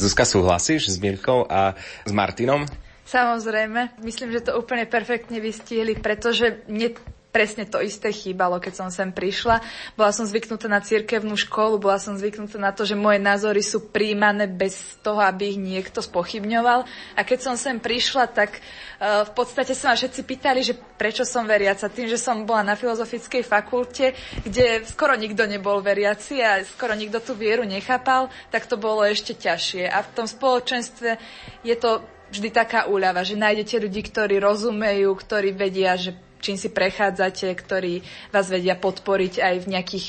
Zuzka, súhlasíš s Mirkou a s Martinom? Samozrejme, myslím, že to úplne perfektne vystihli, pretože mne presne to isté chýbalo, keď som sem prišla. Bola som zvyknutá na cirkevnú školu, bola som zvyknutá na to, že moje názory sú príjmané bez toho, aby ich niekto spochybňoval. A keď som sem prišla, tak uh, v podstate sa ma všetci pýtali, že prečo som veriaca. Tým, že som bola na filozofickej fakulte, kde skoro nikto nebol veriaci a skoro nikto tú vieru nechápal, tak to bolo ešte ťažšie. A v tom spoločenstve je to vždy taká úľava, že nájdete ľudí, ktorí rozumejú, ktorí vedia, že čím si prechádzate, ktorí vás vedia podporiť aj v nejakých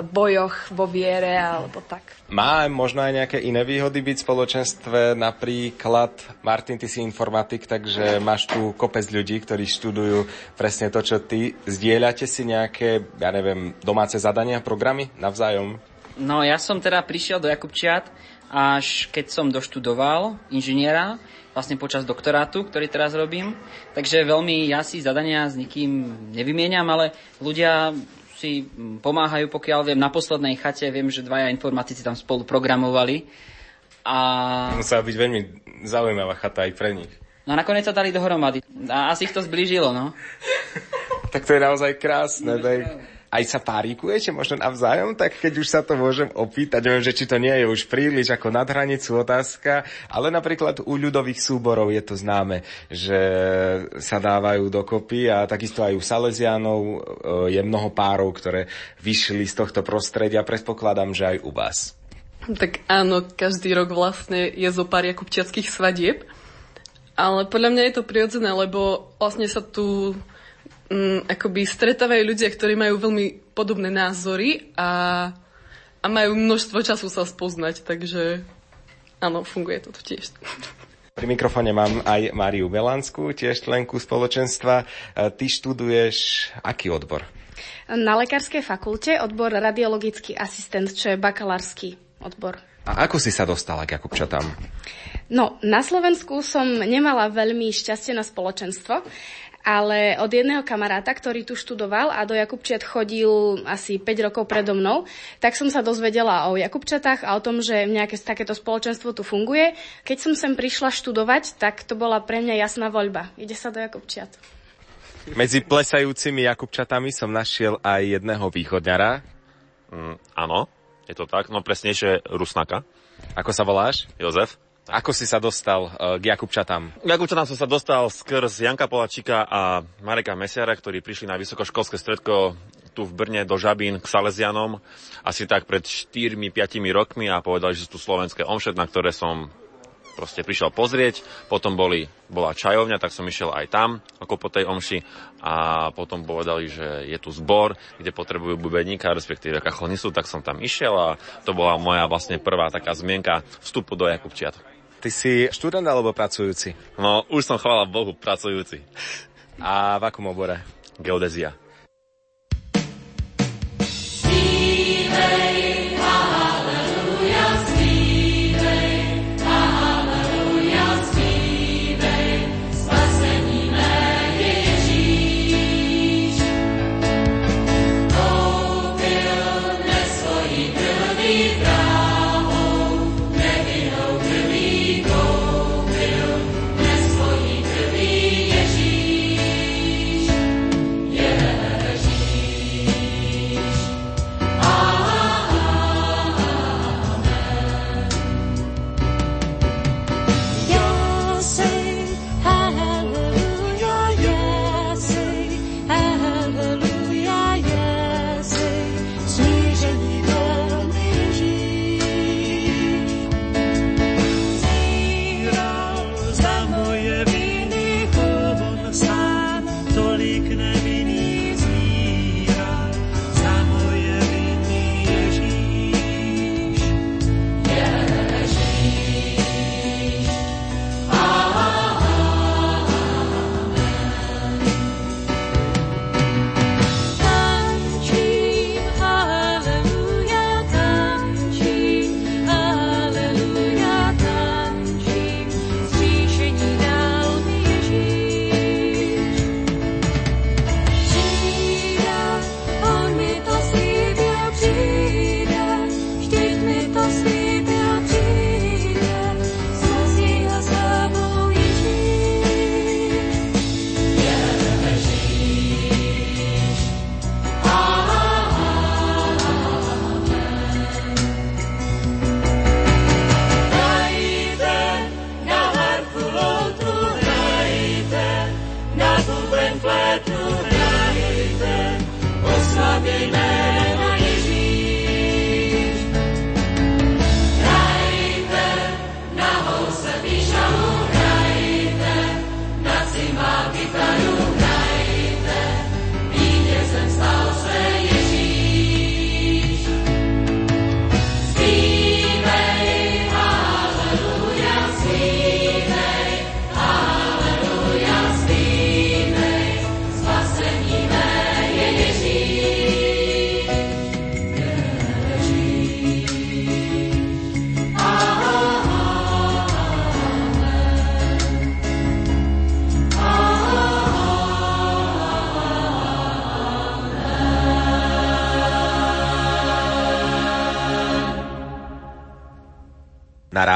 bojoch vo viere alebo tak. Má možno aj nejaké iné výhody byť v spoločenstve, napríklad, Martin, ty si informatik, takže máš tu kopec ľudí, ktorí študujú presne to, čo ty. Zdieľate si nejaké, ja neviem, domáce zadania, programy navzájom? No ja som teda prišiel do Jakubčiat, až keď som doštudoval inžiniera, vlastne počas doktorátu, ktorý teraz robím. Takže veľmi ja si zadania s nikým nevymieniam, ale ľudia si pomáhajú, pokiaľ viem, na poslednej chate viem, že dvaja informatici tam spolu programovali. A... Musela byť veľmi zaujímavá chata aj pre nich. No a nakoniec sa dali dohromady. A asi ich to zblížilo, no. tak to je naozaj krásne. Tak aj sa párikujete možno navzájom, tak keď už sa to môžem opýtať, neviem, že či to nie je už príliš ako nad hranicu otázka, ale napríklad u ľudových súborov je to známe, že sa dávajú dokopy a takisto aj u Salesianov e, je mnoho párov, ktoré vyšli z tohto prostredia, predpokladám, že aj u vás. Tak áno, každý rok vlastne je zo pár jakubčiackých svadieb, ale podľa mňa je to prirodzené, lebo vlastne sa tu mm, akoby stretávajú ľudia, ktorí majú veľmi podobné názory a, a majú množstvo času sa spoznať, takže áno, funguje to tiež. Pri mikrofóne mám aj Máriu Melanskú, tiež členku spoločenstva. E, ty študuješ aký odbor? Na lekárskej fakulte odbor radiologický asistent, čo je bakalársky odbor. A ako si sa dostala k Jakubčatám? No, na Slovensku som nemala veľmi šťastie na spoločenstvo ale od jedného kamaráta, ktorý tu študoval a do Jakubčiat chodil asi 5 rokov predo mnou, tak som sa dozvedela o Jakubčatách a o tom, že nejaké takéto spoločenstvo tu funguje. Keď som sem prišla študovať, tak to bola pre mňa jasná voľba. Ide sa do Jakubčiat. Medzi plesajúcimi Jakubčatami som našiel aj jedného východňara. Mm, áno, je to tak. No presnejšie Rusnaka. Ako sa voláš? Jozef. Ako si sa dostal uh, k Jakubčatám? K Jakubčatám som sa dostal skrz Janka Polačika a Mareka Mesiara, ktorí prišli na vysokoškolské stredko tu v Brne do Žabín k Salesianom asi tak pred 4-5 rokmi a povedali, že sú tu slovenské omšet, na ktoré som proste prišiel pozrieť, potom boli, bola čajovňa, tak som išiel aj tam, ako po tej omši a potom povedali, že je tu zbor, kde potrebujú bubeníka, respektíve kacholnisu, tak som tam išiel a to bola moja vlastne prvá taká zmienka vstupu do Jakubčiat. Ty si študent alebo pracujúci? No, už som, chvála Bohu, pracujúci. A v akom obore? Geodezia. Ah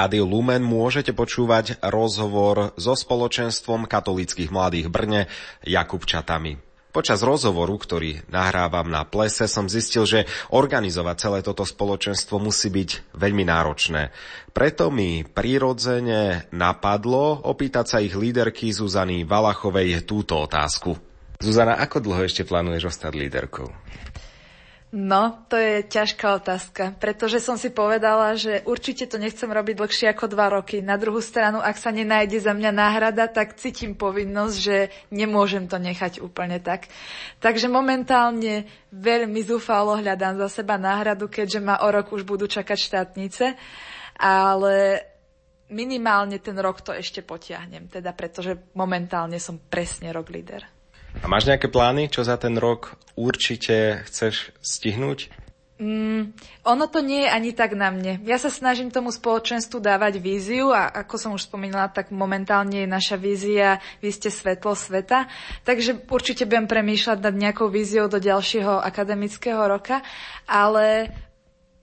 rádiu Lumen môžete počúvať rozhovor so spoločenstvom katolických mladých Brne Jakubčatami. Počas rozhovoru, ktorý nahrávam na plese, som zistil, že organizovať celé toto spoločenstvo musí byť veľmi náročné. Preto mi prirodzene napadlo opýtať sa ich líderky Zuzany Valachovej túto otázku. Zuzana, ako dlho ešte plánuješ ostať líderkou? No, to je ťažká otázka, pretože som si povedala, že určite to nechcem robiť dlhšie ako dva roky. Na druhú stranu, ak sa nenájde za mňa náhrada, tak cítim povinnosť, že nemôžem to nechať úplne tak. Takže momentálne veľmi zúfalo hľadám za seba náhradu, keďže ma o rok už budú čakať štátnice, ale minimálne ten rok to ešte potiahnem, teda pretože momentálne som presne rok líder. A máš nejaké plány, čo za ten rok určite chceš stihnúť? Mm, ono to nie je ani tak na mne. Ja sa snažím tomu spoločenstvu dávať víziu a ako som už spomínala, tak momentálne je naša vízia Vy ste svetlo sveta. Takže určite budem premýšľať nad nejakou víziou do ďalšieho akademického roka, ale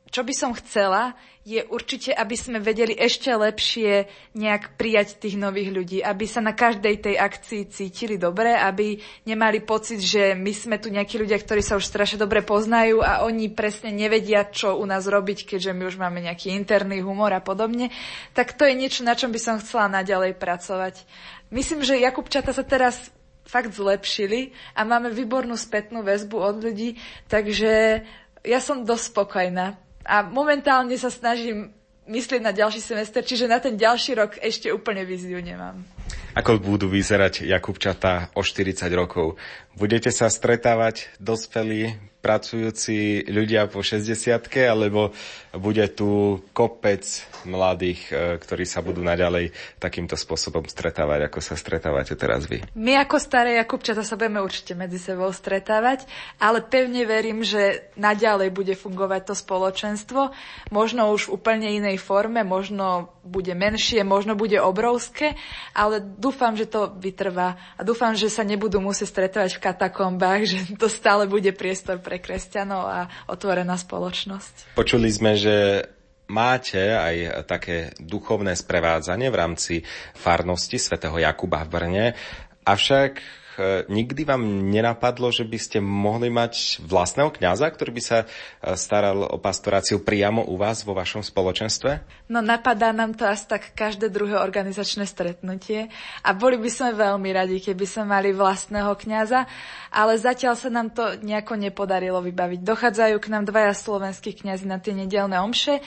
čo by som chcela, je určite, aby sme vedeli ešte lepšie nejak prijať tých nových ľudí, aby sa na každej tej akcii cítili dobre, aby nemali pocit, že my sme tu nejakí ľudia, ktorí sa už strašne dobre poznajú a oni presne nevedia, čo u nás robiť, keďže my už máme nejaký interný humor a podobne. Tak to je niečo, na čom by som chcela naďalej pracovať. Myslím, že Jakubčata sa teraz fakt zlepšili a máme výbornú spätnú väzbu od ľudí, takže ja som dosť spokojná. A momentálne sa snažím myslieť na ďalší semester, čiže na ten ďalší rok ešte úplne víziu nemám. Ako budú vyzerať Jakubčatá o 40 rokov? Budete sa stretávať dospelí, pracujúci ľudia po 60 alebo bude tu kopec mladých, e, ktorí sa budú naďalej takýmto spôsobom stretávať, ako sa stretávate teraz vy? My ako staré Jakubčata sa budeme určite medzi sebou stretávať, ale pevne verím, že naďalej bude fungovať to spoločenstvo, možno už v úplne inej forme, možno bude menšie, možno bude obrovské, ale dúfam, že to vytrvá a dúfam, že sa nebudú musieť stretávať v katakombách, že to stále bude priestor pre kresťanov a otvorená spoločnosť. Počuli sme, že máte aj také duchovné sprevádzanie v rámci farnosti svätého Jakuba v Brne, avšak nikdy vám nenapadlo, že by ste mohli mať vlastného kňaza, ktorý by sa e, staral o pastoráciu priamo u vás vo vašom spoločenstve? No napadá nám to asi tak každé druhé organizačné stretnutie a boli by sme veľmi radi, keby sme mali vlastného kňaza, ale zatiaľ sa nám to nejako nepodarilo vybaviť. Dochádzajú k nám dvaja slovenskí kňazi na tie nedelné omše, e,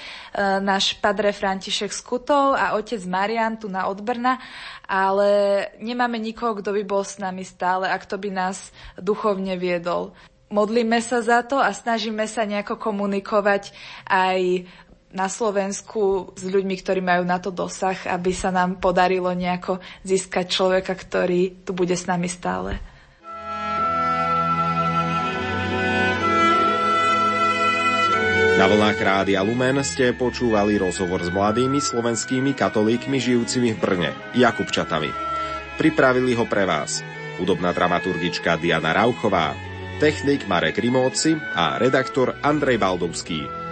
náš padre František Skutov a otec Marian tu na Odbrna, ale nemáme nikoho, kto by bol s nami stále a kto by nás duchovne viedol. Modlíme sa za to a snažíme sa nejako komunikovať aj na Slovensku s ľuďmi, ktorí majú na to dosah, aby sa nám podarilo nejako získať človeka, ktorý tu bude s nami stále. Na vlnách Rádia Lumen ste počúvali rozhovor s mladými slovenskými katolíkmi žijúcimi v Brne, Jakubčatami. Pripravili ho pre vás hudobná dramaturgička Diana Rauchová, technik Marek Rimóci a redaktor Andrej Baldovský.